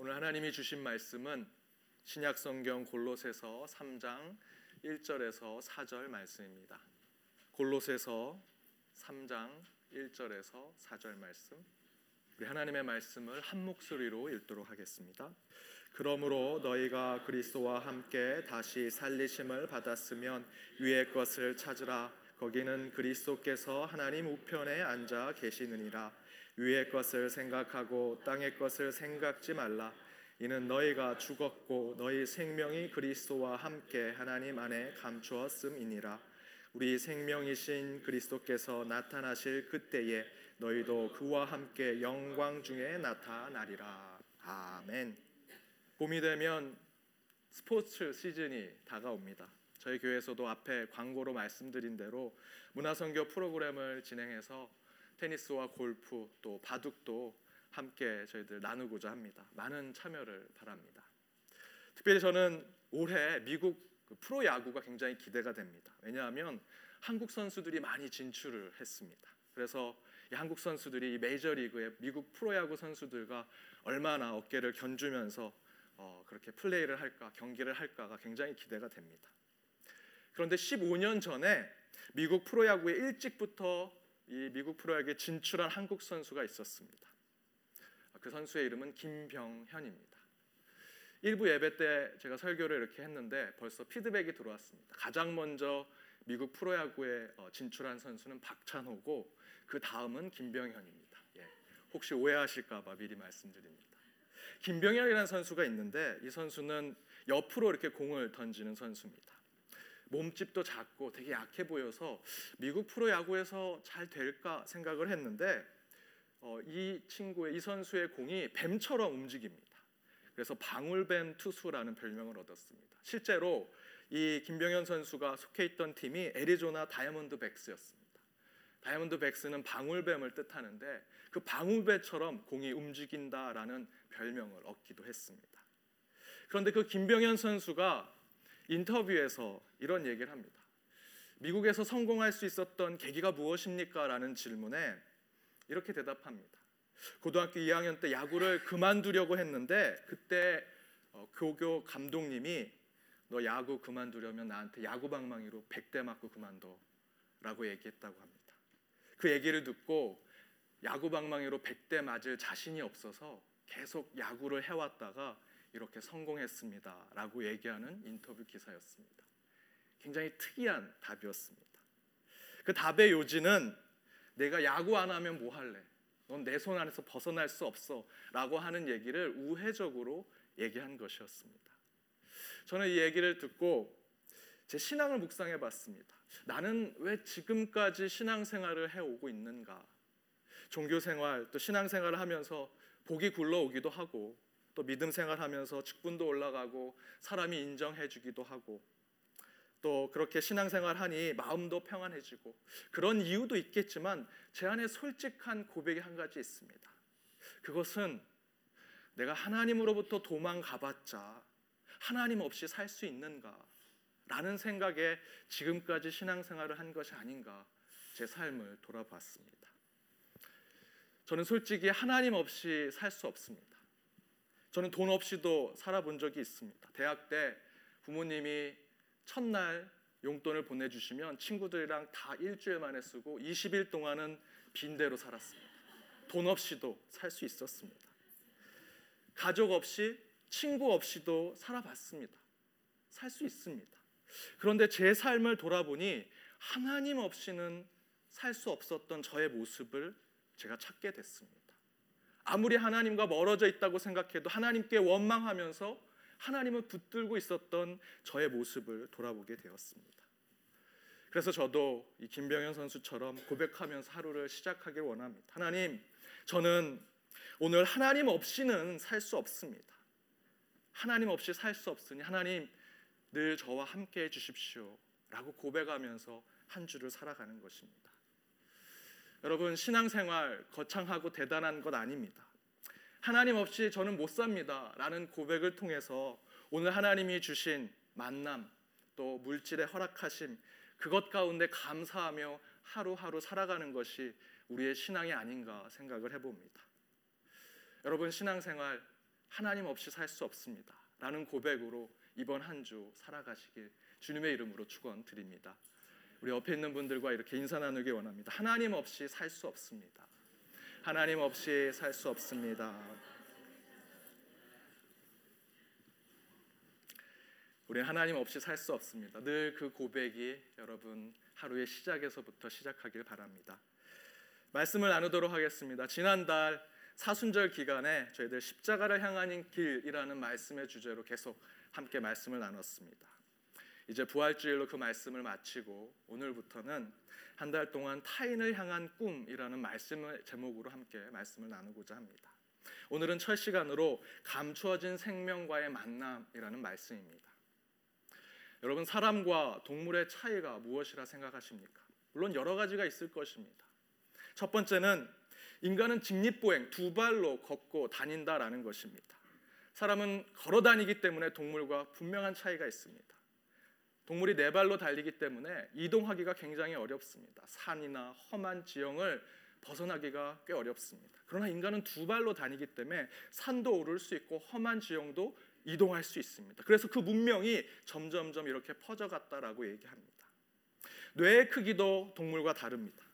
오늘 하나님이 주신 말씀은 신약 성경 골로새서 3장 1절에서 4절 말씀입니다. 골로새서 3장 1절에서 4절 말씀. 우리 하나님의 말씀을 한 목소리로 읽도록 하겠습니다. 그러므로 너희가 그리스도와 함께 다시 살리심을 받았으면 위의 것을 찾으라 거기는 그리스도께서 하나님 우편에 앉아 계시느니라 위의 것을 생각하고 땅의 것을 생각지 말라. 이는 너희가 죽었고 너희 생명이 그리스도와 함께 하나님 안에 감추었음이니라. 우리 생명이신 그리스도께서 나타나실 그때에 너희도 그와 함께 영광 중에 나타나리라. 아멘. 봄이 되면 스포츠 시즌이 다가옵니다. 저희 교회에서도 앞에 광고로 말씀드린 대로 문화선교 프로그램을 진행해서 테니스와 골프 또 바둑도 함께 저희들 나누고자 합니다. 많은 참여를 바랍니다. 특별히 저는 올해 미국 그 프로 야구가 굉장히 기대가 됩니다. 왜냐하면 한국 선수들이 많이 진출을 했습니다. 그래서 이 한국 선수들이 이 메이저 리그의 미국 프로 야구 선수들과 얼마나 어깨를 견주면서 어, 그렇게 플레이를 할까 경기를 할까가 굉장히 기대가 됩니다. 그런데 15년 전에 미국 프로야구에 일찍부터 이 미국 프로야구에 진출한 한국 선수가 있었습니다. 그 선수의 이름은 김병현입니다. 일부 예배 때 제가 설교를 이렇게 했는데 벌써 피드백이 들어왔습니다. 가장 먼저 미국 프로야구에 어, 진출한 선수는 박찬호고 그 다음은 김병현입니다. 예. 혹시 오해하실까봐 미리 말씀드립니다. 김병현이라는 선수가 있는데 이 선수는 옆으로 이렇게 공을 던지는 선수입니다. 몸집도 작고 되게 약해 보여서 미국 프로야구에서 잘 될까 생각을 했는데 어, 이 친구의 이 선수의 공이 뱀처럼 움직입니다. 그래서 방울뱀 투수라는 별명을 얻었습니다. 실제로 이 김병현 선수가 속해 있던 팀이 애리조나 다이아몬드 백스였습니다. 다이아몬드 백스는 방울뱀을 뜻하는데 그 방울뱀처럼 공이 움직인다라는 별명을 얻기도 했습니다. 그런데 그 김병현 선수가 인터뷰에서 이런 얘기를 합니다. 미국에서 성공할 수 있었던 계기가 무엇입니까? 라는 질문에 이렇게 대답합니다. 고등학교 2학년 때 야구를 그만두려고 했는데 그때 어, 교교 감독님이 너 야구 그만두려면 나한테 야구 방망이로 100대 맞고 그만둬 라고 얘기했다고 합니다. 그 얘기를 듣고 야구 방망이로 100대 맞을 자신이 없어서 계속 야구를 해왔다가 이렇게 성공했습니다. 라고 얘기하는 인터뷰 기사였습니다. 굉장히 특이한 답이었습니다. 그 답의 요지는 내가 야구 안 하면 뭐 할래? 넌 내 손 안에서 벗어날 수 없어. 라고 하는 얘기를 우회적으로 얘기한 것이었습니다. 저는 이 얘기를 듣고 제 신앙을 묵상해 봤습니다. 나는 왜 지금까지 신앙생활을 해오고 있는가? 종교생활 또 신앙생활을 하면서 복이 굴러오기도 하고 또 믿음 생활하면서 직분도 올라가고 사람이 인정해주기도 하고 또 그렇게 신앙생활하니 마음도 평안해지고 그런 이유도 있겠지만 제 안에 솔직한 고백이 한 가지 있습니다. 그것은 내가 하나님으로부터 도망가봤자 하나님 없이 살 수 있는가? 라는 생각에 지금까지 신앙생활을 한 것이 아닌가 제 삶을 돌아봤습니다. 저는 솔직히 하나님 없이 살 수 없습니다. 저는 돈 없이도 살아본 적이 있습니다. 대학 때 부모님이 첫날 용돈을 보내주시면 친구들이랑 다 일주일 만에 쓰고 20일 동안은 빈대로 살았습니다. 돈 없이도 살 수 있었습니다. 가족 없이 친구 없이도 살아봤습니다. 살 수 있습니다. 그런데 제 삶을 돌아보니 하나님 없이는 살 수 없었던 저의 모습을 제가 찾게 됐습니다. 아무리 하나님과 멀어져 있다고 생각해도 하나님께 원망하면서 하나님을 붙들고 있었던 저의 모습을 돌아보게 되었습니다. 그래서 저도 이 김병현 선수처럼 고백하면서 하루를 시작하길 원합니다. 하나님, 저는 오늘 하나님 없이는 살 수 없습니다. 하나님 없이 살 수 없으니 하나님 늘 저와 함께 해 주십시오. 라고 고백하면서 한 주를 살아가는 것입니다. 여러분 신앙생활 거창하고 대단한 것 아닙니다. 하나님 없이 저는 못 삽니다. 라는 고백을 통해서 오늘 하나님이 주신 만남 또 물질의 허락하심 그것 가운데 감사하며 하루하루 살아가는 것이 우리의 신앙이 아닌가 생각을 해봅니다. 여러분 신앙생활 하나님 없이 살 수 없습니다. 라는 고백으로 이번 한 주 살아가시길 주님의 이름으로 축원드립니다. 우리 옆에 있는 분들과 이렇게 인사 나누기 원합니다. 하나님 없이 살 수 없습니다. 하나님 없이 살 수 없습니다. 우리 하나님 없이 살 수 없습니다. 늘 그 고백이 여러분 하루의 시작에서부터 시작하길 바랍니다. 말씀을 나누도록 하겠습니다. 지난달 사순절 기간에 저희들 십자가를 향하는 길이라는 말씀의 주제로 계속 함께 말씀을 나눴습니다. 이제 부활주일로 그 말씀을 마치고 오늘부터는 한 달 동안 타인을 향한 꿈이라는 말씀을 제목으로 함께 말씀을 나누고자 합니다. 오늘은 첫 시간으로 감추어진 생명과의 만남이라는 말씀입니다. 여러분 사람과 동물의 차이가 무엇이라 생각하십니까? 물론 여러 가지가 있을 것입니다. 첫 번째는 인간은 직립보행 두 발로 걷고 다닌다라는 것입니다. 사람은 걸어 다니기 때문에 동물과 분명한 차이가 있습니다. 동물이 네 발로 달리기 때문에 이동하기가 굉장히 어렵습니다. 산이나 험한 지형을 벗어나기가 꽤 어렵습니다. 그러나 인간은 두 발로 다니기 때문에 산도 오를 수 있고 험한 지형도 이동할 수 있습니다. 그래서 그 문명이 점점점 이렇게 퍼져갔다라고 얘기합니다. 뇌의 크기도 동물과 다릅니다.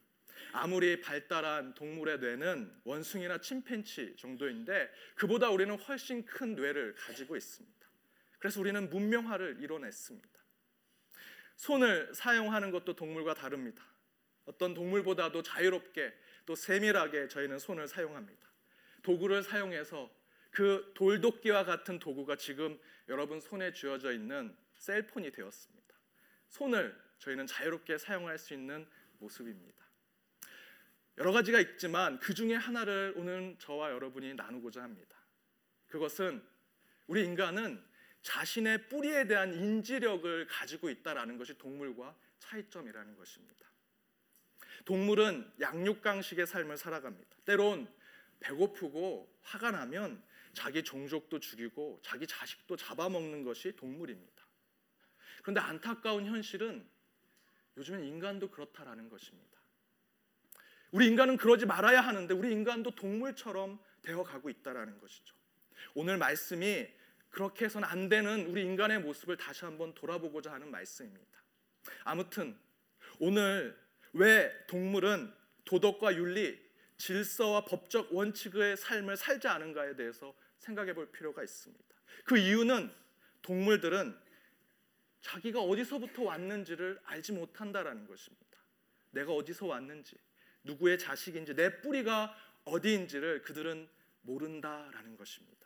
아무리 발달한 동물의 뇌는 원숭이나 침팬치 정도인데 그보다 우리는 훨씬 큰 뇌를 가지고 있습니다. 그래서 우리는 문명화를 이뤄냈습니다. 손을 사용하는 것도 동물과 다릅니다. 어떤 동물보다도 자유롭게 또 세밀하게 저희는 손을 사용합니다. 도구를 사용해서 그 돌도끼와 같은 도구가 지금 여러분 손에 쥐어져 있는 셀폰이 되었습니다. 손을 저희는 자유롭게 사용할 수 있는 모습입니다. 여러 가지가 있지만 그 중에 하나를 오늘 저와 여러분이 나누고자 합니다. 그것은 우리 인간은 자신의 뿌리에 대한 인지력을 가지고 있다라는 것이 동물과 차이점이라는 것입니다. 동물은 양육강식의 삶을 살아갑니다. 때론 배고프고 화가 나면 자기 종족도 죽이고 자기 자식도 잡아먹는 것이 동물입니다. 그런데 안타까운 현실은 요즘엔 인간도 그렇다라는 것입니다. 우리 인간은 그러지 말아야 하는데 우리 인간도 동물처럼 되어 가고 있다라는 것이죠. 오늘 말씀이 그렇게 해서는 안 되는 우리 인간의 모습을 다시 한번 돌아보고자 하는 말씀입니다. 아무튼 오늘 왜 동물은 도덕과 윤리, 질서와 법적 원칙의 삶을 살지 않은가에 대해서 생각해 볼 필요가 있습니다. 그 이유는 동물들은 자기가 어디서부터 왔는지를 알지 못한다라는 것입니다. 내가 어디서 왔는지, 누구의 자식인지, 내 뿌리가 어디인지를 그들은 모른다라는 것입니다.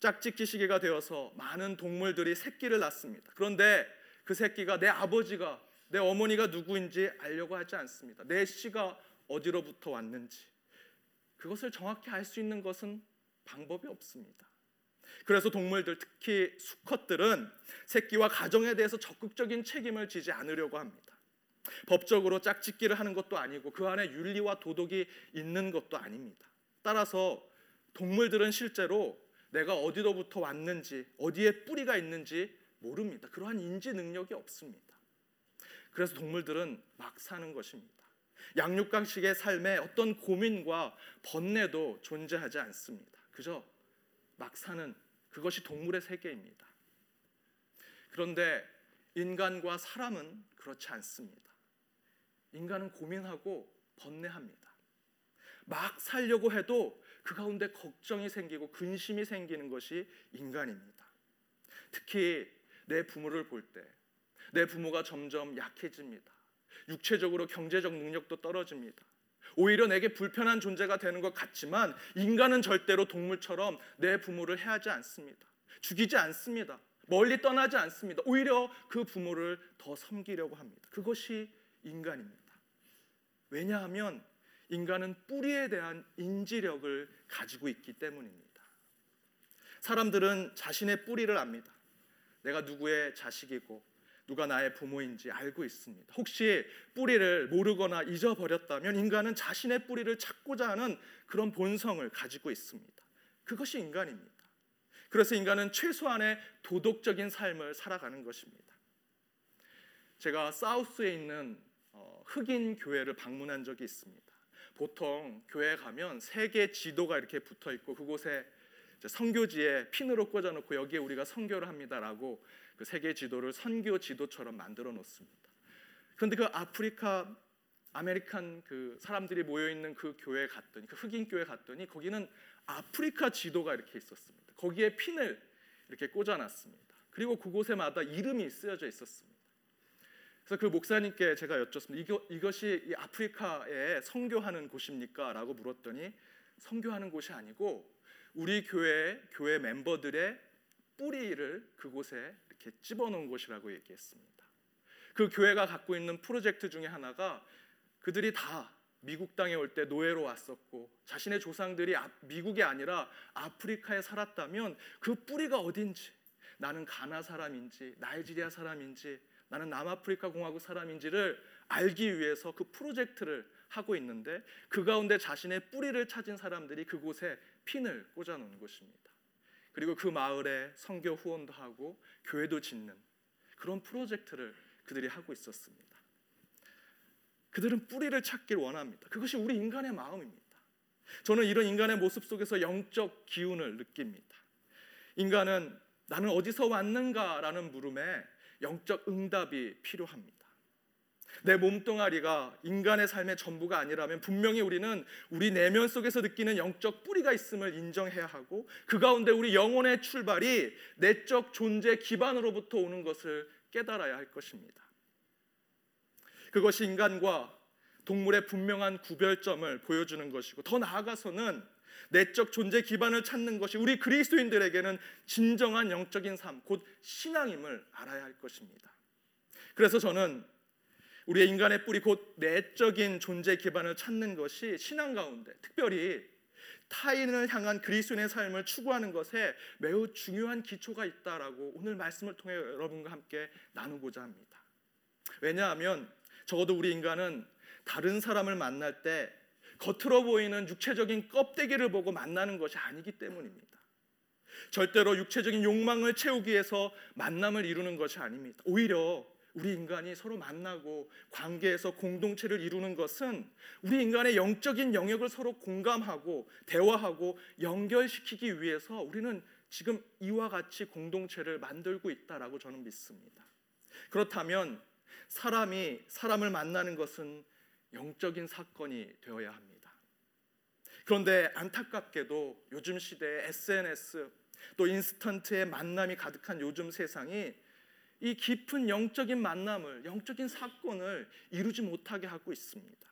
짝짓기 시기가 되어서 많은 동물들이 새끼를 낳습니다. 그런데 그 새끼가 내 아버지가 내 어머니가 누구인지 알려고 하지 않습니다. 내 씨가 어디로부터 왔는지 그것을 정확히 알 수 있는 것은 방법이 없습니다. 그래서 동물들 특히 수컷들은 새끼와 가정에 대해서 적극적인 책임을 지지 않으려고 합니다. 법적으로 짝짓기를 하는 것도 아니고 그 안에 윤리와 도덕이 있는 것도 아닙니다. 따라서 동물들은 실제로 내가 어디로부터 왔는지 어디에 뿌리가 있는지 모릅니다. 그러한 인지 능력이 없습니다. 그래서 동물들은 막 사는 것입니다. 양육강식의 삶에 어떤 고민과 번뇌도 존재하지 않습니다. 그저 막 사는 그것이 동물의 세계입니다. 그런데 인간과 사람은 그렇지 않습니다. 인간은 고민하고 번뇌합니다. 막 살려고 해도 그 가운데 걱정이 생기고 근심이 생기는 것이 인간입니다. 특히 내 부모를 볼 때 내 부모가 점점 약해집니다. 육체적으로 경제적 능력도 떨어집니다. 오히려 내게 불편한 존재가 되는 것 같지만 인간은 절대로 동물처럼 내 부모를 해하지 않습니다. 죽이지 않습니다. 멀리 떠나지 않습니다. 오히려 그 부모를 더 섬기려고 합니다. 그것이 인간입니다. 왜냐하면 인간은 뿌리에 대한 인지력을 가지고 있기 때문입니다. 사람들은 자신의 뿌리를 압니다. 내가 누구의 자식이고 누가 나의 부모인지 알고 있습니다. 혹시 뿌리를 모르거나 잊어버렸다면 인간은 자신의 뿌리를 찾고자 하는 그런 본성을 가지고 있습니다. 그것이 인간입니다. 그래서 인간은 최소한의 도덕적인 삶을 살아가는 것입니다. 제가 사우스에 있는 어, 흑인 교회를 방문한 적이 있습니다. 보통 교회 가면 세계 지도가 이렇게 붙어 있고 그곳에 선교지에 핀으로 꽂아놓고 여기에 우리가 선교를 합니다라고 그 세계 지도를 선교 지도처럼 만들어 놓습니다. 그런데 그 African American 그 사람들이 모여 있는 그 교회 갔더니 그 흑인 교회 갔더니 거기는 아프리카 지도가 이렇게 있었습니다. 거기에 핀을 이렇게 꽂아놨습니다. 그리고 그곳에마다 이름이 쓰여져 있었습니다. 그래서 그 목사님께 제가 여쭙습니다. 이거, 이것이 이 아프리카에 선교하는 곳입니까?라고 물었더니 선교하는 곳이 아니고 우리 교회 교회 멤버들의 뿌리를 그곳에 이렇게 집어넣은 곳이라고 얘기했습니다. 그 교회가 갖고 있는 프로젝트 중에 하나가 그들이 다 미국 땅에 올 때 노예로 왔었고 자신의 조상들이 미국이 아니라 아프리카에 살았다면 그 뿌리가 어딘지 나는 가나 사람인지 나이지리아 사람인지 나는 남아프리카 공화국 사람인지를 알기 위해서 그 프로젝트를 하고 있는데 그 가운데 자신의 뿌리를 찾은 사람들이 그곳에 핀을 꽂아 놓은 것입니다. 그리고 그 마을에 성교 후원도 하고 교회도 짓는 그런 프로젝트를 그들이 하고 있었습니다. 그들은 뿌리를 찾길 원합니다. 그것이 우리 인간의 마음입니다. 저는 이런 인간의 모습 속에서 영적 기운을 느낍니다. 인간은 나는 어디서 왔는가라는 물음에 영적 응답이 필요합니다. 내 몸뚱아리가 인간의 삶의 전부가 아니라면 분명히 우리는 우리 내면 속에서 느끼는 영적 뿌리가 있음을 인정해야 하고 그 가운데 우리 영혼의 출발이 내적 존재 기반으로부터 오는 것을 깨달아야 할 것입니다. 그것이 인간과 동물의 분명한 구별점을 보여주는 것이고 더 나아가서는 내적 존재 기반을 찾는 것이 우리 그리스도인들에게는 진정한 영적인 삶, 곧 신앙임을 알아야 할 것입니다. 그래서 저는 우리의 인간의 뿌리 곧 내적인 존재 기반을 찾는 것이 신앙 가운데 특별히 타인을 향한 그리스도인의 삶을 추구하는 것에 매우 중요한 기초가 있다라고 오늘 말씀을 통해 여러분과 함께 나누고자 합니다. 왜냐하면 적어도 우리 인간은 다른 사람을 만날 때 겉으로 보이는 육체적인 껍데기를 보고 만나는 것이 아니기 때문입니다. 절대로 육체적인 욕망을 채우기 위해서 만남을 이루는 것이 아닙니다. 오히려 우리 인간이 서로 만나고 관계에서 공동체를 이루는 것은 우리 인간의 영적인 영역을 서로 공감하고 대화하고 연결시키기 위해서 우리는 지금 이와 같이 공동체를 만들고 있다라고 저는 믿습니다. 그렇다면 사람이 사람을 만나는 것은 영적인 사건이 되어야 합니다. 그런데 안타깝게도 요즘 시대에 SNS 또 인스턴트의 만남이 가득한 요즘 세상이 이 깊은 영적인 만남을 영적인 사건을 이루지 못하게 하고 있습니다.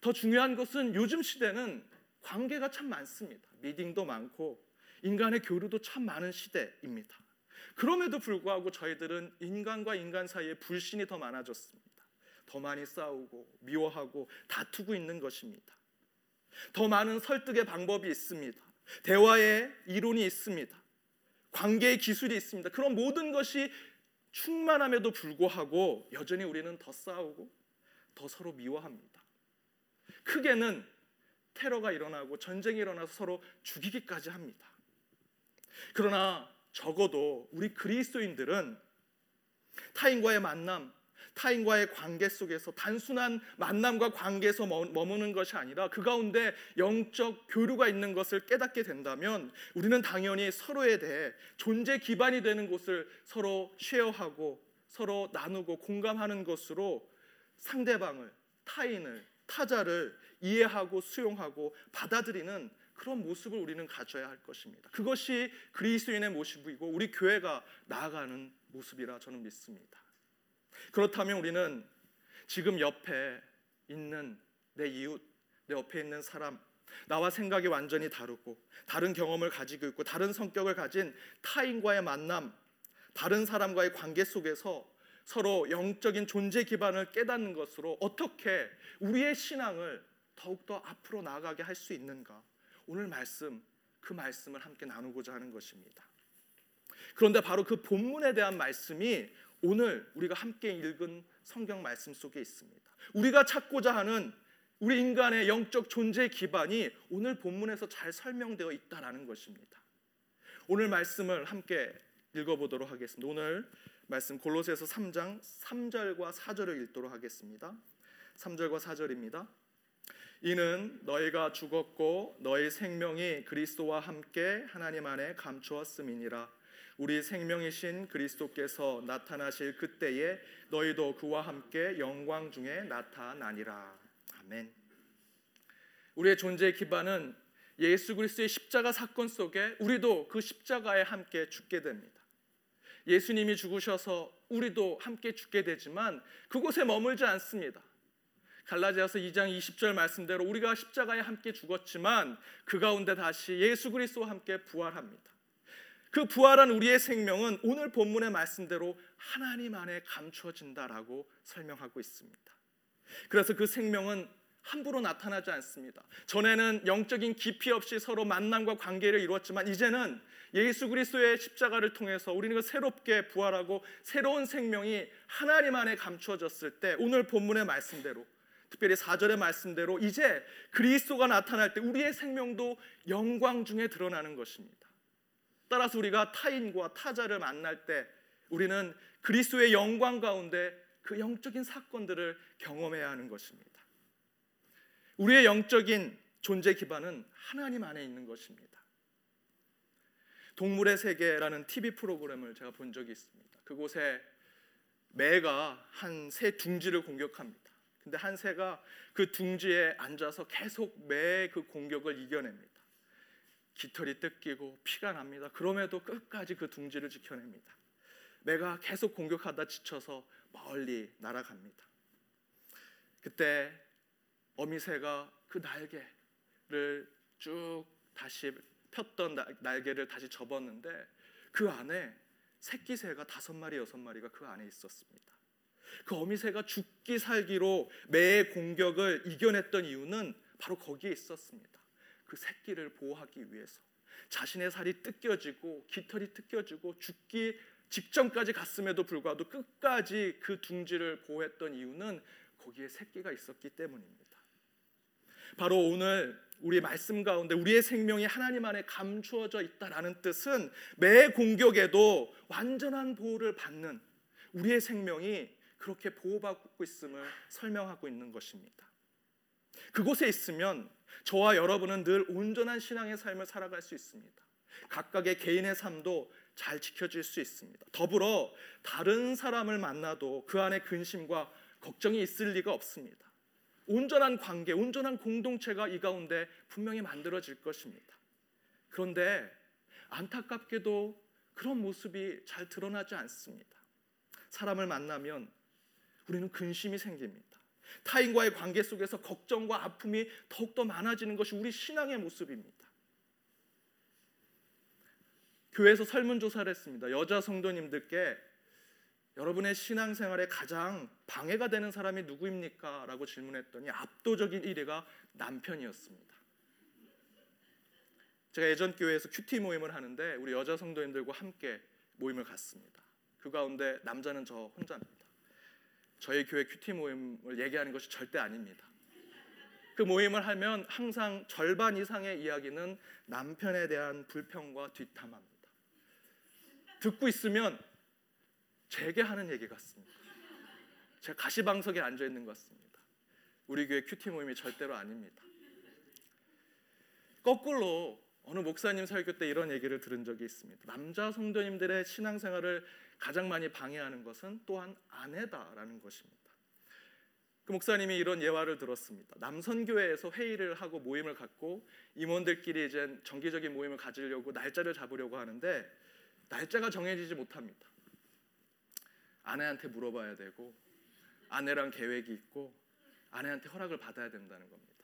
더 중요한 것은 요즘 시대는 관계가 참 많습니다. 미팅도 많고 인간의 교류도 참 많은 시대입니다. 그럼에도 불구하고 저희들은 인간과 인간 사이에 불신이 더 많아졌습니다. 더 많이 싸우고 미워하고 다투고 있는 것입니다. 더 많은 설득의 방법이 있습니다. 대화의 이론이 있습니다. 관계의 기술이 있습니다. 그런 모든 것이 충만함에도 불구하고 여전히 우리는 더 싸우고 더 서로 미워합니다. 크게는 테러가 일어나고 전쟁이 일어나서 서로 죽이기까지 합니다. 그러나 적어도 우리 그리스도인들은 타인과의 만남, 타인과의 관계 속에서 단순한 만남과 관계에서 머무는 것이 아니라 그 가운데 영적 교류가 있는 것을 깨닫게 된다면 우리는 당연히 서로에 대해 존재 기반이 되는 곳을 서로 쉐어하고 서로 나누고 공감하는 것으로 상대방을 타인을 타자를 이해하고 수용하고 받아들이는 그런 모습을 우리는 가져야 할 것입니다. 그것이 그리스도인의 모습이고 우리 교회가 나아가는 모습이라 저는 믿습니다. 그렇다면 우리는 지금 옆에 있는 내 이웃, 내 옆에 있는 사람, 나와 생각이 완전히 다르고 다른 경험을 가지고 있고 다른 성격을 가진 타인과의 만남, 다른 사람과의 관계 속에서 서로 영적인 존재 기반을 깨닫는 것으로 어떻게 우리의 신앙을 더욱더 앞으로 나아가게 할 수 있는가? 오늘 말씀 그 말씀을 함께 나누고자 하는 것입니다. 그런데 바로 그 본문에 대한 말씀이 오늘 우리가 함께 읽은 성경 말씀 속에 있습니다. 우리가 찾고자 하는 우리 인간의 영적 존재 기반이 오늘 본문에서 잘 설명되어 있다라는 것입니다. 오늘 말씀을 함께 읽어보도록 하겠습니다. 오늘 말씀 골로새서 3장 3절과 4절을 읽도록 하겠습니다. 3절과 4절입니다. 이는 너희가 죽었고 너희 생명이 그리스도와 함께 하나님 안에 감추었음이니라 우리 생명이신 그리스도께서 나타나실 그때에 너희도 그와 함께 영광 중에 나타나니라 아멘. 우리의 존재의 기반은 예수 그리스도의 십자가 사건 속에 우리도 그 십자가에 함께 죽게 됩니다. 예수님이 죽으셔서 우리도 함께 죽게 되지만 그곳에 머물지 않습니다. 갈라디아서 2장 20절 말씀대로 우리가 십자가에 함께 죽었지만 그 가운데 다시 예수 그리스도와 함께 부활합니다. 그 부활한 우리의 생명은 오늘 본문의 말씀대로 하나님 안에 감추어진다라고 설명하고 있습니다. 그래서 그 생명은 함부로 나타나지 않습니다. 전에는 영적인 깊이 없이 서로 만남과 관계를 이루었지만 이제는 예수 그리스도의 십자가를 통해서 우리는 그 새롭게 부활하고 새로운 생명이 하나님 안에 감추어졌을 때 오늘 본문의 말씀대로 특별히 4절의 말씀대로 이제 그리스도가 나타날 때 우리의 생명도 영광 중에 드러나는 것입니다. 따라서 우리가 타인과 타자를 만날 때 우리는 그리스도의 영광 가운데 그 영적인 사건들을 경험해야 하는 것입니다. 우리의 영적인 존재 기반은 하나님 안에 있는 것입니다. 동물의 세계라는 TV 프로그램을 제가 본 적이 있습니다. 그곳에 매가 한 새 둥지를 공격합니다. 근데 한 새가 그 둥지에 앉아서 계속 매그 공격을 이겨냅니다. 깃털이 뜯기고 피가 납니다. 그럼에도 끝까지 그 둥지를 지켜냅니다. 매가 계속 공격하다 지쳐서 멀리 날아갑니다. 그때 어미새가 그 날개를 쭉 다시 폈던 날개를 다시 접었는데 그 안에 새끼 새가 다섯 마리 여섯 마리가 그 안에 있었습니다. 그 어미새가 죽기 살기로 매의 공격을 이겨냈던 이유는 바로 거기에 있었습니다. 그 새끼를 보호하기 위해서 자신의 살이 뜯겨지고 깃털이 뜯겨지고 죽기 직전까지 갔음에도 불구하고 끝까지 그 둥지를 보호했던 이유는 거기에 새끼가 있었기 때문입니다. 바로 오늘 우리 말씀 가운데 우리의 생명이 하나님 안에 감추어져 있다라는 뜻은 매 공격에도 완전한 보호를 받는 우리의 생명이 그렇게 보호받고 있음을 설명하고 있는 것입니다. 그곳에 있으면 저와 여러분은 늘 온전한 신앙의 삶을 살아갈 수 있습니다. 각각의 개인의 삶도 잘 지켜질 수 있습니다. 더불어 다른 사람을 만나도 그 안에 근심과 걱정이 있을 리가 없습니다. 온전한 관계, 온전한 공동체가 이 가운데 분명히 만들어질 것입니다. 그런데 안타깝게도 그런 모습이 잘 드러나지 않습니다. 사람을 만나면 우리는 근심이 생깁니다. 타인과의 관계 속에서 걱정과 아픔이 더욱더 많아지는 것이 우리 신앙의 모습입니다. 교회에서 설문조사를 했습니다. 여자 성도님들께 여러분의 신앙생활에 가장 방해가 되는 사람이 누구입니까? 라고 질문했더니 압도적인 1위가 남편이었습니다. 제가 예전 교회에서 큐티 모임을 하는데 우리 여자 성도님들과 함께 모임을 갔습니다. 그 가운데 남자는 저 혼자입니다. 저희 교회 QT 모임을 얘기하는 것이 절대 아닙니다. 그 모임을 하면 항상 절반 이상의 이야기는 남편에 대한 불평과 뒷담화입니다. 듣고 있으면 제게 하는 얘기 같습니다. 제가 가시방석에 앉아 있는 것 같습니다. 우리 교회 QT 모임이 절대로 아닙니다. 거꾸로 어느 목사님 설교 때 이런 얘기를 들은 적이 있습니다. 남자 성도님들의 신앙생활을 가장 많이 방해하는 것은 또한 아내다라는 것입니다. 그 목사님이 이런 예화를 들었습니다. 남선교회에서 회의를 하고 모임을 갖고 임원들끼리 이제 정기적인 모임을 가지려고 날짜를 잡으려고 하는데 날짜가 정해지지 못합니다. 아내한테 물어봐야 되고 아내랑 계획이 있고 아내한테 허락을 받아야 된다는 겁니다.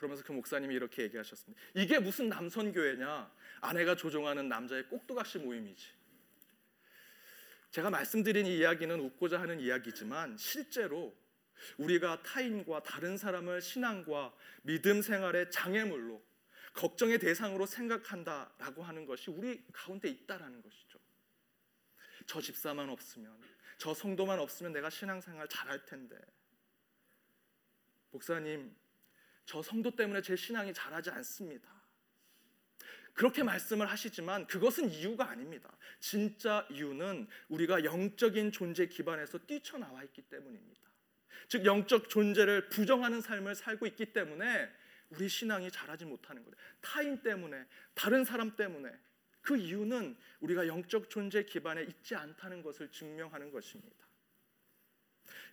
그러면서 그 목사님이 이렇게 얘기하셨습니다. 이게 무슨 남선교회냐? 아내가 조종하는 남자의 꼭두각시 모임이지. 제가 말씀드린 이 이야기는 웃고자 하는 이야기지만 실제로 우리가 타인과 다른 사람을 신앙과 믿음 생활의 장애물로 걱정의 대상으로 생각한다라고 하는 것이 우리 가운데 있다라는 것이죠. 저 집사만 없으면 저 성도만 없으면 내가 신앙생활 잘할 텐데. 목사님, 저 성도 때문에 제 신앙이 잘하지 않습니다. 그렇게 말씀을 하시지만 그것은 이유가 아닙니다. 진짜 이유는 우리가 영적인 존재 기반에서 뛰쳐나와 있기 때문입니다. 즉 영적 존재를 부정하는 삶을 살고 있기 때문에 우리 신앙이 자라지 못하는 거예요. 타인 때문에, 다른 사람 때문에. 그 이유는 우리가 영적 존재 기반에 있지 않다는 것을 증명하는 것입니다.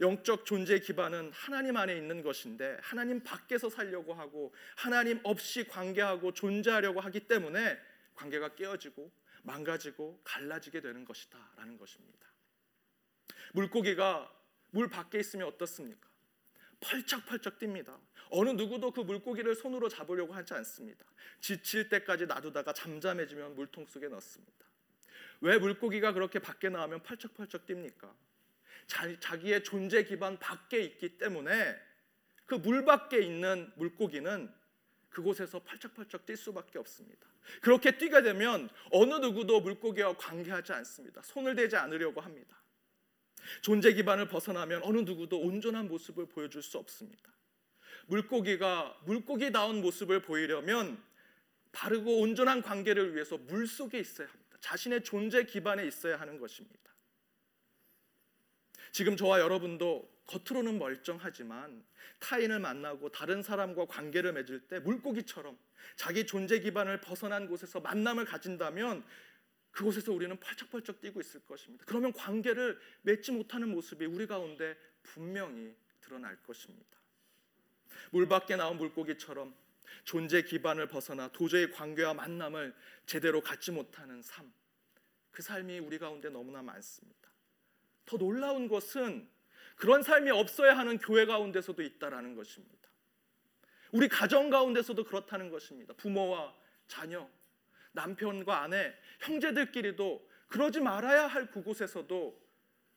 영적 존재 기반은 하나님 안에 있는 것인데 하나님 밖에서 살려고 하고 하나님 없이 관계하고 존재하려고 하기 때문에 관계가 깨어지고 망가지고 갈라지게 되는 것이다라는 것입니다. 물고기가 물 밖에 있으면 어떻습니까? 펄쩍펄쩍 뜁니다. 어느 누구도 그 물고기를 손으로 잡으려고 하지 않습니다. 지칠 때까지 놔두다가 잠잠해지면 물통 속에 넣습니다. 왜 물고기가 그렇게 밖에 나오면 펄쩍펄쩍 뜁니까? 자, 기의 존재 기반 밖에 있기 때문에 그 물 밖에 있는 물고기는 그곳에서 펄쩍펄쩍 뛸 수밖에 없습니다. 그렇게 뛰게 되면 어느 누구도 물고기와 관계하지 않습니다. 손을 대지 않으려고 합니다. 존재 기반을 벗어나면 어느 누구도 온전한 모습을 보여줄 수 없습니다. 물고기가 물고기다운 모습을 보이려면 바르고 온전한 관계를 위해서 물 속에 있어야 합니다. 자신의 존재 기반에 있어야 하는 것입니다. 지금 저와 여러분도 겉으로는 멀쩡하지만 타인을 만나고 다른 사람과 관계를 맺을 때 물고기처럼 자기 존재 기반을 벗어난 곳에서 만남을 가진다면 그곳에서 우리는 펄쩍펄쩍 뛰고 있을 것입니다. 그러면 관계를 맺지 못하는 모습이 우리 가운데 분명히 드러날 것입니다. 물 밖에 나온 물고기처럼 존재 기반을 벗어나 도저히 관계와 만남을 제대로 갖지 못하는 삶. 그 삶이 우리 가운데 너무나 많습니다. 더 놀라운 것은 그런 삶이 없어야 하는 교회 가운데서도 있다라는 것입니다. 우리 가정 가운데서도 그렇다는 것입니다. 부모와 자녀, 남편과 아내, 형제들끼리도 그러지 말아야 할 그곳에서도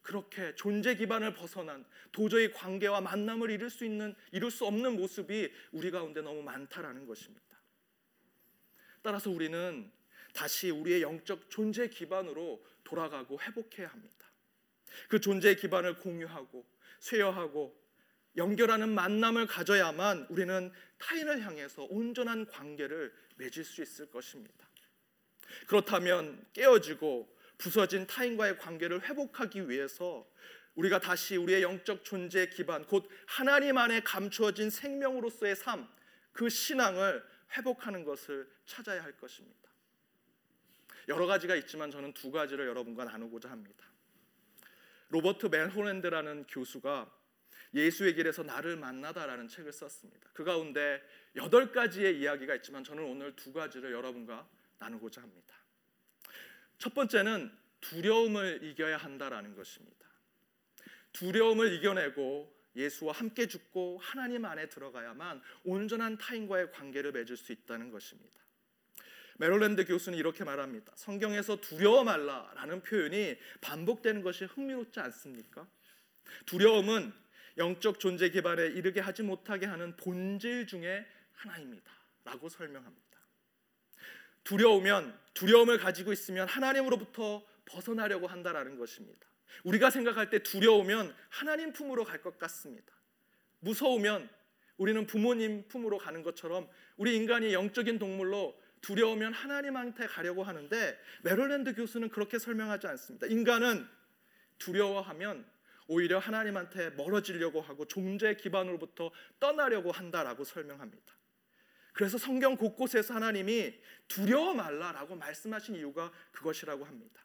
그렇게 존재 기반을 벗어난 도저히 관계와 만남을 이룰 수 있는 이룰 수 없는 모습이 우리 가운데 너무 많다라는 것입니다. 따라서 우리는 다시 우리의 영적 존재 기반으로 돌아가고 회복해야 합니다. 그 존재 기반을 공유하고 쇠여하고 연결하는 만남을 가져야만 우리는 타인을 향해서 온전한 관계를 맺을 수 있을 것입니다. 그렇다면 깨어지고 부서진 타인과의 관계를 회복하기 위해서 우리가 다시 우리의 영적 존재 기반 곧 하나님 안에 감추어진 생명으로서의 삶, 그 신앙을 회복하는 것을 찾아야 할 것입니다. 여러 가지가 있지만 저는 두 가지를 여러분과 나누고자 합니다. 로버트 맨홀랜드라는 교수가 예수의 길에서 나를 만나다라는 책을 썼습니다. 그 가운데 여덟 가지의 이야기가 있지만 저는 오늘 두 가지를 여러분과 나누고자 합니다. 첫 번째는 두려움을 이겨야 한다라는 것입니다. 두려움을 이겨내고 예수와 함께 죽고 하나님 안에 들어가야만 온전한 타인과의 관계를 맺을 수 있다는 것입니다. 메롤랜드 교수는 이렇게 말합니다. 성경에서 두려워 말라라는 표현이 반복되는 것이 흥미롭지 않습니까? 두려움은 영적 존재 기반에 이르게 하지 못하게 하는 본질 중에 하나입니다.라고 설명합니다. 두려우면 두려움을 가지고 있으면 하나님으로부터 벗어나려고 한다라는 것입니다. 우리가 생각할 때 두려우면 하나님 품으로 갈 것 같습니다. 무서우면 우리는 부모님 품으로 가는 것처럼 우리 인간이 영적인 동물로 두려우면 하나님한테 가려고 하는데 메롤랜드 교수는 그렇게 설명하지 않습니다. 인간은 두려워하면 오히려 하나님한테 멀어지려고 하고 존재 기반으로부터 떠나려고 한다라고 설명합니다. 그래서 성경 곳곳에서 하나님이 두려워 말라라고 말씀하신 이유가 그것이라고 합니다.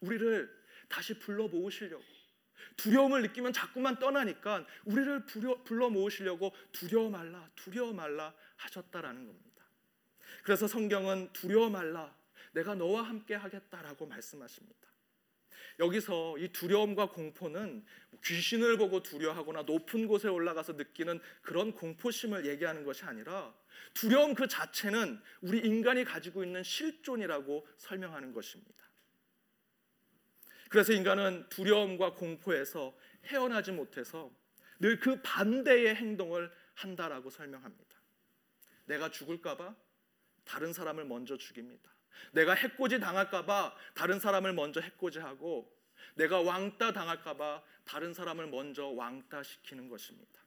우리를 다시 불러 모으시려고 두려움을 느끼면 자꾸만 떠나니까 우리를 불러 모으시려고 두려워 말라 두려워 말라 하셨다라는 겁니다. 그래서 성경은 두려워 말라 내가 너와 함께 하겠다라고 말씀하십니다. 여기서 이 두려움과 공포는 귀신을 보고 두려워하거나 높은 곳에 올라가서 느끼는 그런 공포심을 얘기하는 것이 아니라 두려움 그 자체는 우리 인간이 가지고 있는 실존이라고 설명하는 것입니다. 그래서 인간은 두려움과 공포에서 헤어나지 못해서 늘 그 반대의 행동을 한다라고 설명합니다. 내가 죽을까봐 다른 사람을 먼저 죽입니다. 내가 해코지 당할까봐 다른 사람을 먼저 해코지하고 내가 왕따 당할까봐 다른 사람을 먼저 왕따 시키는 것입니다.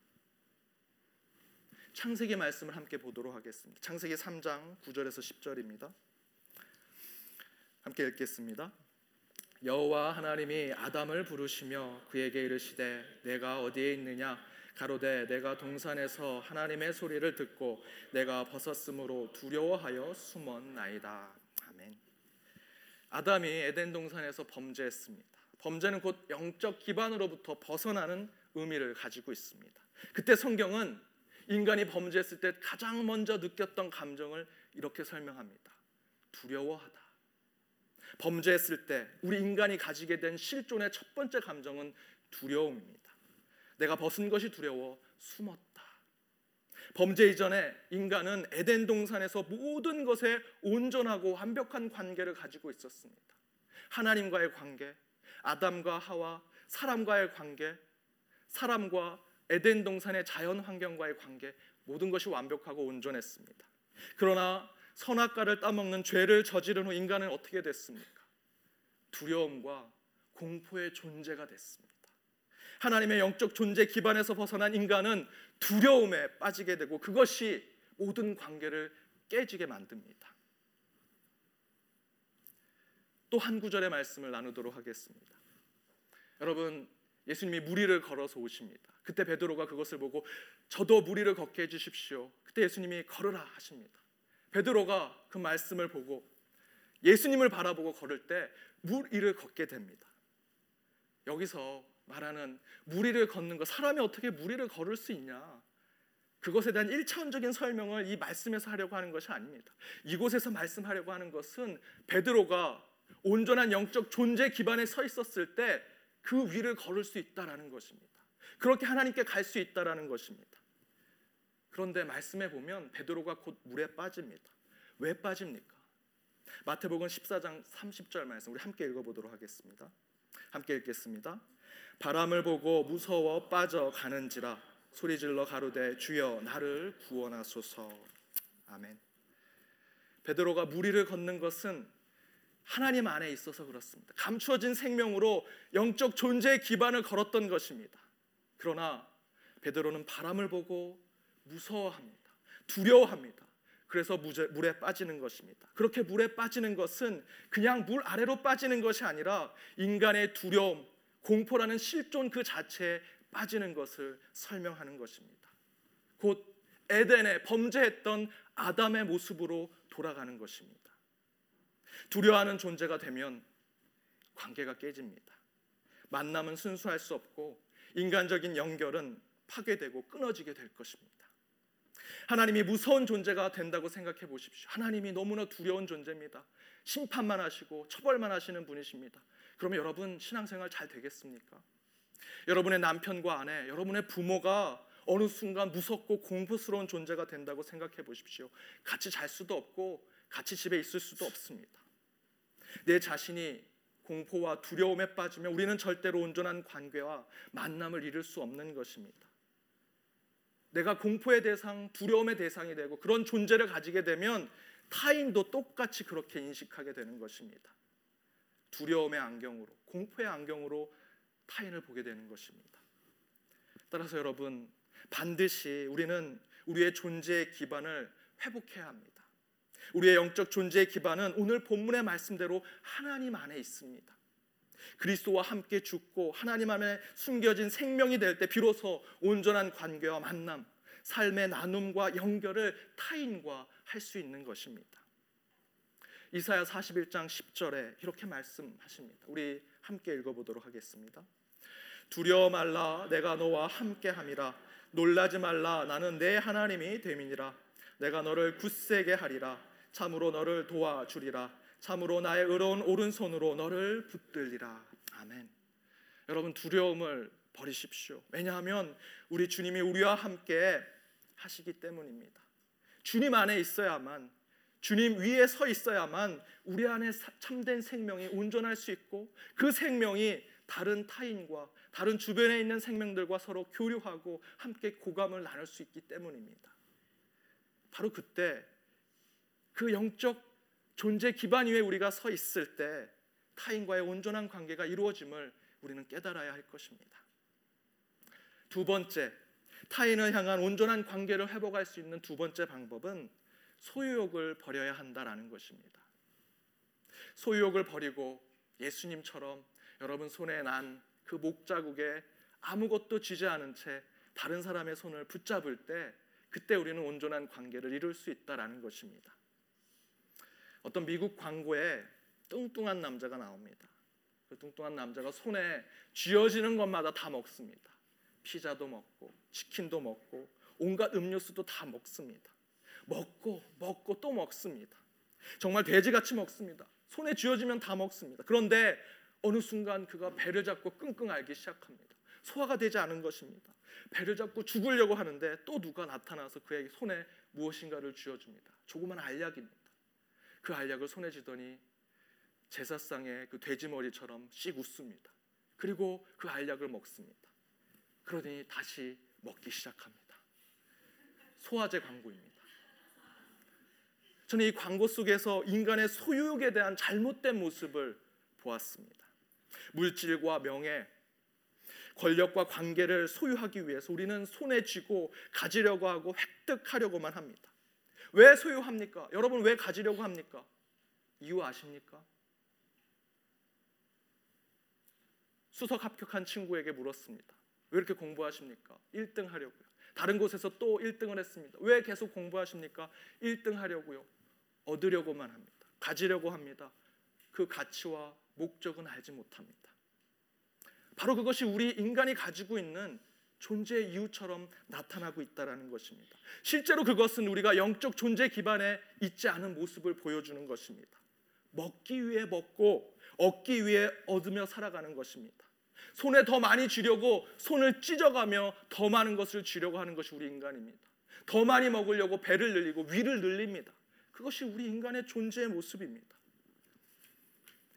창세기 말씀을 함께 보도록 하겠습니다. 창세기 3장 9절에서 10절입니다. 함께 읽겠습니다. 여호와 하나님이 아담을 부르시며 그에게 이르시되 내가 어디에 있느냐 가로되 내가 동산에서 하나님의 소리를 듣고 내가 벗었으므로 두려워하여 숨었나이다. 아멘. 아담이 에덴 동산에서 범죄했습니다. 범죄는 곧 영적 기반으로부터 벗어나는 의미를 가지고 있습니다. 그때 성경은 인간이 범죄했을 때 가장 먼저 느꼈던 감정을 이렇게 설명합니다. 두려워하다. 범죄했을 때 우리 인간이 가지게 된 실존의 첫 번째 감정은 두려움입니다. 내가 벗은 것이 두려워 숨었다. 범죄 이전에 인간은 에덴 동산에서 모든 것에 온전하고 완벽한 관계를 가지고 있었습니다. 하나님과의 관계, 아담과 하와, 사람과의 관계, 사람과 에덴 동산의 자연 환경과의 관계 모든 것이 완벽하고 온전했습니다. 그러나 선악과를 따먹는 죄를 저지른 후 인간은 어떻게 됐습니까? 두려움과 공포의 존재가 됐습니다. 하나님의 영적 존재 기반에서 벗어난 인간은 두려움에 빠지게 되고 그것이 모든 관계를 깨지게 만듭니다. 또 한 구절의 말씀을 나누도록 하겠습니다. 여러분, 예수님이 무리를 걸어서 오십니다. 그때 베드로가 그것을 보고 저도 무리를 걷게 해 주십시오. 그때 예수님이 걸으라 하십니다. 베드로가 그 말씀을 보고 예수님을 바라보고 걸을 때 무리를 걷게 됩니다. 여기서 말하는 무리를 걷는 것, 사람이 어떻게 무리를 걸을 수 있냐? 그것에 대한 일차원적인 설명을 이 말씀에서 하려고 하는 것이 아닙니다. 이곳에서 말씀하려고 하는 것은 베드로가 온전한 영적 존재 기반에 서 있었을 때 그 위를 걸을 수 있다라는 것입니다. 그렇게 하나님께 갈 수 있다라는 것입니다. 그런데 말씀에 보면 베드로가 곧 물에 빠집니다. 왜 빠집니까? 마태복음 14장 30절 말씀 우리 함께 읽어보도록 하겠습니다. 함께 읽겠습니다. 바람을 보고 무서워 빠져가는지라 소리질러 가로되 주여 나를 구원하소서. 아멘. 베드로가 무리를 걷는 것은 하나님 안에 있어서 그렇습니다. 감추어진 생명으로 영적 존재의 기반을 걸었던 것입니다. 그러나 베드로는 바람을 보고 무서워합니다. 두려워합니다. 그래서 물에 빠지는 것입니다. 그렇게 물에 빠지는 것은 그냥 물 아래로 빠지는 것이 아니라 인간의 두려움, 공포라는 실존 그 자체에 빠지는 것을 설명하는 것입니다. 곧 에덴에 범죄했던 아담의 모습으로 돌아가는 것입니다. 두려워하는 존재가 되면 관계가 깨집니다. 만남은 순수할 수 없고 인간적인 연결은 파괴되고 끊어지게 될 것입니다. 하나님이 무서운 존재가 된다고 생각해 보십시오. 하나님이 너무나 두려운 존재입니다. 심판만 하시고 처벌만 하시는 분이십니다. 그러면 여러분 신앙생활 잘 되겠습니까? 여러분의 남편과 아내, 여러분의 부모가 어느 순간 무섭고 공포스러운 존재가 된다고 생각해 보십시오. 같이 잘 수도 없고 같이 집에 있을 수도 없습니다. 내 자신이 공포와 두려움에 빠지면 우리는 절대로 온전한 관계와 만남을 이룰 수 없는 것입니다. 내가 공포의 대상, 두려움의 대상이 되고 그런 존재를 가지게 되면 타인도 똑같이 그렇게 인식하게 되는 것입니다. 두려움의 안경으로, 공포의 안경으로 타인을 보게 되는 것입니다. 따라서 여러분, 반드시 우리는 우리의 존재의 기반을 회복해야 합니다. 우리의 영적 존재의 기반은 오늘 본문의 말씀대로 하나님 안에 있습니다. 그리스도와 함께 죽고 하나님 안에 숨겨진 생명이 될 때 비로소 온전한 관계와 만남, 삶의 나눔과 연결을 타인과 할 수 있는 것입니다. 이사야 41장 10절에 이렇게 말씀하십니다. 우리 함께 읽어보도록 하겠습니다. 두려워 말라 내가 너와 함께 함이라 놀라지 말라 나는 내 하나님이 됨이니라 내가 너를 굳세게 하리라 참으로 너를 도와주리라 참으로 나의 의로운 오른손으로 너를 붙들리라 아멘. 여러분 두려움을 버리십시오. 왜냐하면 우리 주님이 우리와 함께 하시기 때문입니다. 주님 안에 있어야만 주님 위에 서 있어야만 우리 안에 참된 생명이 온전할 수 있고 그 생명이 다른 타인과 다른 주변에 있는 생명들과 서로 교류하고 함께 고감을 나눌 수 있기 때문입니다. 바로 그때 그 영적 존재 기반 위에 우리가 서 있을 때 타인과의 온전한 관계가 이루어짐을 우리는 깨달아야 할 것입니다. 두 번째, 타인을 향한 온전한 관계를 회복할 수 있는 두 번째 방법은 소유욕을 버려야 한다라는 것입니다. 소유욕을 버리고 예수님처럼 여러분 손에 난 그 목자국에 아무것도 쥐지 않은 채 다른 사람의 손을 붙잡을 때 그때 우리는 온전한 관계를 이룰 수 있다라는 것입니다. 어떤 미국 광고에 뚱뚱한 남자가 나옵니다. 그 뚱뚱한 남자가 손에 쥐어지는 것마다 다 먹습니다. 피자도 먹고 치킨도 먹고 온갖 음료수도 다 먹습니다. 먹고 먹고 또 먹습니다. 정말 돼지같이 먹습니다. 손에 쥐어지면 다 먹습니다. 그런데 어느 순간 그가 배를 잡고 끙끙 앓기 시작합니다. 소화가 되지 않은 것입니다. 배를 잡고 죽으려고 하는데 또 누가 나타나서 그에게 손에 무엇인가를 쥐어줍니다. 조그만 알약입니다. 그 알약을 손에 쥐더니 제사상의 그 돼지 머리처럼 씩 웃습니다. 그리고 그 알약을 먹습니다. 그러더니 다시 먹기 시작합니다. 소화제 광고입니다. 저는 이 광고 속에서 인간의 소유욕에 대한 잘못된 모습을 보았습니다. 물질과 명예, 권력과 관계를 소유하기 위해서 우리는 손에 쥐고 가지려고 하고 획득하려고만 합니다. 왜 소유합니까? 여러분 왜 가지려고 합니까? 이유 아십니까? 수석 합격한 친구에게 물었습니다. 왜 이렇게 공부하십니까? 1등 하려고요. 다른 곳에서 또 1등을 했습니다. 왜 계속 공부하십니까? 1등 하려고요. 얻으려고만 합니다. 가지려고 합니다. 그 가치와 목적은 알지 못합니다. 바로 그것이 우리 인간이 가지고 있는 존재의 이유처럼 나타나고 있다라는 것입니다. 실제로 그것은 우리가 영적 존재 기반에 있지 않은 모습을 보여주는 것입니다. 먹기 위해 먹고 얻기 위해 얻으며 살아가는 것입니다. 손에 더 많이 쥐려고 손을 찢어가며 더 많은 것을 쥐려고 하는 것이 우리 인간입니다. 더 많이 먹으려고 배를 늘리고 위를 늘립니다. 그것이 우리 인간의 존재의 모습입니다.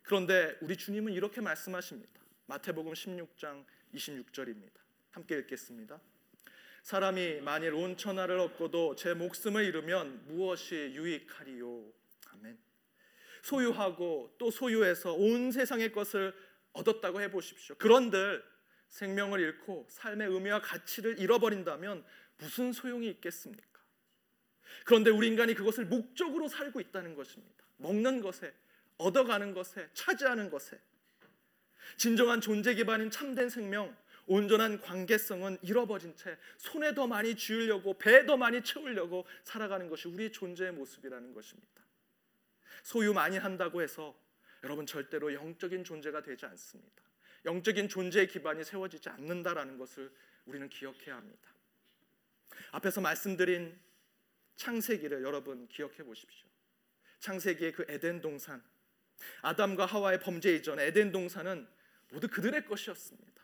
그런데 우리 주님은 이렇게 말씀하십니다. 마태복음 16장 26절입니다. 함께 읽겠습니다. 사람이 만일 온 천하를 얻고도 제 목숨을 잃으면 무엇이 유익하리요? 아멘. 소유하고 또 소유해서 온 세상의 것을 얻었다고 해 보십시오. 그런들 생명을 잃고 삶의 의미와 가치를 잃어버린다면 무슨 소용이 있겠습니까? 그런데 우리 인간이 그것을 목적으로 살고 있다는 것입니다. 먹는 것에, 얻어가는 것에, 차지하는 것에. 진정한 존재 기반인 참된 생명, 온전한 관계성은 잃어버린 채 손에 더 많이 쥐으려고 배에 더 많이 채우려고 살아가는 것이 우리의 존재의 모습이라는 것입니다. 소유 많이 한다고 해서 여러분 절대로 영적인 존재가 되지 않습니다. 영적인 존재의 기반이 세워지지 않는다라는 것을 우리는 기억해야 합니다. 앞에서 말씀드린 창세기를 여러분 기억해 보십시오. 창세기의 그 에덴 동산, 아담과 하와의 범죄 이전 에덴 동산은 모두 그들의 것이었습니다.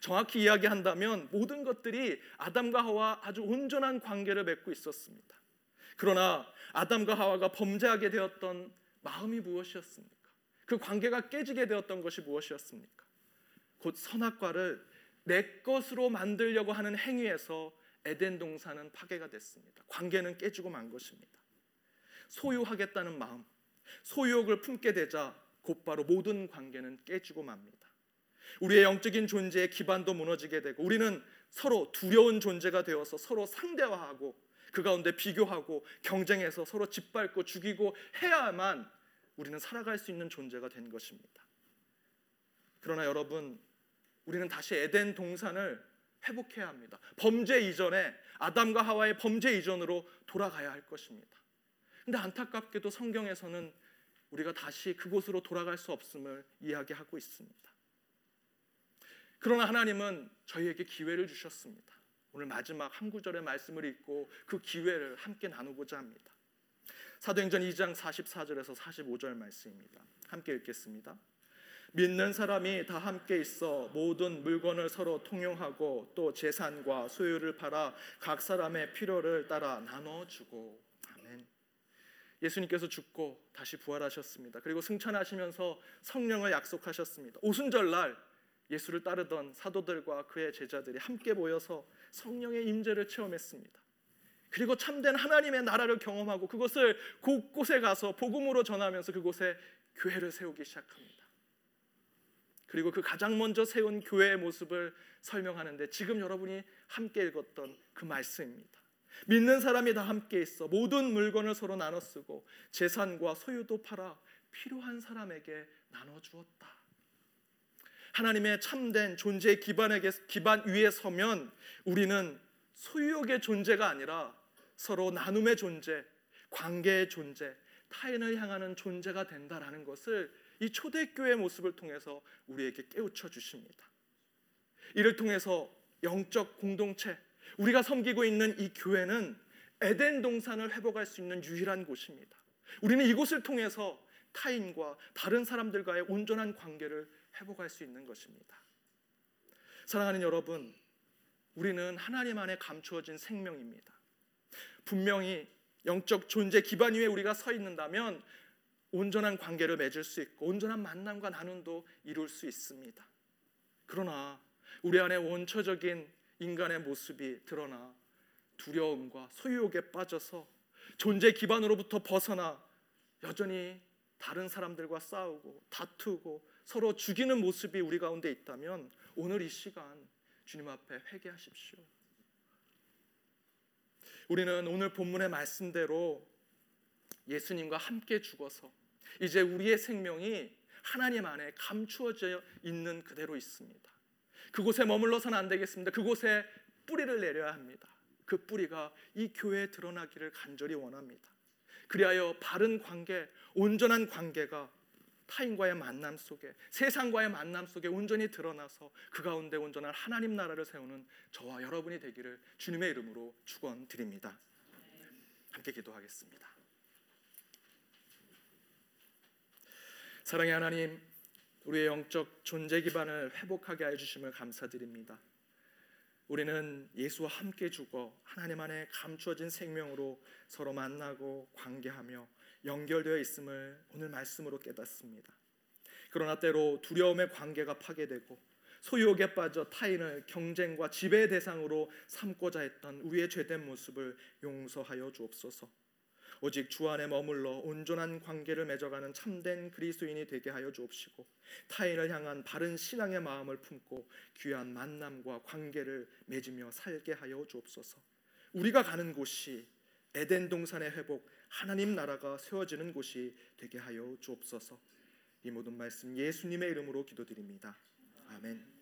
정확히 이야기한다면 모든 것들이 아담과 하와 아주 온전한 관계를 맺고 있었습니다. 그러나 아담과 하와가 범죄하게 되었던 마음이 무엇이었습니까? 그 관계가 깨지게 되었던 것이 무엇이었습니까? 곧 선악과를 내 것으로 만들려고 하는 행위에서 에덴 동산은 파괴가 됐습니다. 관계는 깨지고 만 것입니다. 소유하겠다는 마음, 소유욕을 품게 되자 곧바로 모든 관계는 깨지고 맙니다. 우리의 영적인 존재의 기반도 무너지게 되고 우리는 서로 두려운 존재가 되어서 서로 상대화하고 그 가운데 비교하고 경쟁해서 서로 짓밟고 죽이고 해야만 우리는 살아갈 수 있는 존재가 된 것입니다. 그러나 여러분, 우리는 다시 에덴 동산을 회복해야 합니다. 범죄 이전에 아담과 하와의 범죄 이전으로 돌아가야 할 것입니다. 근데 안타깝게도 성경에서는 우리가 다시 그곳으로 돌아갈 수 없음을 이야기하고 있습니다. 그러나 하나님은 저희에게 기회를 주셨습니다. 오늘 마지막 한 구절의 말씀을 읽고 그 기회를 함께 나누고자 합니다. 사도행전 2장 44절에서 45절 말씀입니다. 함께 읽겠습니다. 믿는 사람이 다 함께 있어 모든 물건을 서로 통용하고 또 재산과 소유를 팔아 각 사람의 필요를 따라 나눠주고 아멘. 예수님께서 죽고 다시 부활하셨습니다. 그리고 승천하시면서 성령을 약속하셨습니다. 오순절날 예수를 따르던 사도들과 그의 제자들이 함께 모여서 성령의 임재를 체험했습니다. 그리고 참된 하나님의 나라를 경험하고 그것을 곳곳에 가서 복음으로 전하면서 그곳에 교회를 세우기 시작합니다. 그리고 그 가장 먼저 세운 교회의 모습을 설명하는데 지금 여러분이 함께 읽었던 그 말씀입니다. 믿는 사람이 다 함께 있어 모든 물건을 서로 나눠 쓰고 재산과 소유도 팔아 필요한 사람에게 나눠 주었다. 하나님의 참된 존재의 기반에 기반 위에 서면 우리는 소유욕의 존재가 아니라 서로 나눔의 존재, 관계의 존재, 타인을 향하는 존재가 된다라는 것을 이 초대교회 모습을 통해서 우리에게 깨우쳐 주십니다. 이를 통해서 영적 공동체, 우리가 섬기고 있는 이 교회는 에덴 동산을 회복할 수 있는 유일한 곳입니다. 우리는 이곳을 통해서 타인과 다른 사람들과의 온전한 관계를 회복할 수 있는 것입니다. 사랑하는 여러분, 우리는 하나님 안에 감추어진 생명입니다. 분명히 영적 존재 기반 위에 우리가 서 있는다면 온전한 관계를 맺을 수 있고 온전한 만남과 나눔도 이룰 수 있습니다. 그러나 우리 안에 원초적인 인간의 모습이 드러나 두려움과 소유욕에 빠져서 존재 기반으로부터 벗어나 여전히 다른 사람들과 싸우고 다투고 서로 죽이는 모습이 우리 가운데 있다면 오늘 이 시간 주님 앞에 회개하십시오. 우리는 오늘 본문의 말씀대로 예수님과 함께 죽어서 이제 우리의 생명이 하나님 안에 감추어져 있는 그대로 있습니다. 그곳에 머물러서는 안 되겠습니다. 그곳에 뿌리를 내려야 합니다. 그 뿌리가 이 교회에 드러나기를 간절히 원합니다. 그리하여 바른 관계, 온전한 관계가 타인과의 만남 속에 세상과의 만남 속에 온전히 드러나서 그 가운데 온전한 하나님 나라를 세우는 저와 여러분이 되기를 주님의 이름으로 축원드립니다. 함께 기도하겠습니다. 사랑의 하나님, 우리의 영적 존재 기반을 회복하게 해 주심을 감사드립니다. 우리는 예수와 함께 죽어 하나님 안에 감추어진 생명으로 서로 만나고 관계하며 연결되어 있음을 오늘 말씀으로 깨닫습니다. 그러나 때로 두려움의 관계가 파괴되고 소유욕에 빠져 타인을 경쟁과 지배의 대상으로 삼고자 했던 우리의 죄된 모습을 용서하여 주옵소서. 오직 주 안에 머물러 온전한 관계를 맺어가는 참된 그리스도인이 되게 하여 주옵시고 타인을 향한 바른 신앙의 마음을 품고 귀한 만남과 관계를 맺으며 살게 하여 주옵소서. 우리가 가는 곳이 에덴 동산의 회복, 하나님 나라가 세워지는 곳이 되게 하여 주옵소서. 이 모든 말씀 예수님의 이름으로 기도드립니다. 아멘.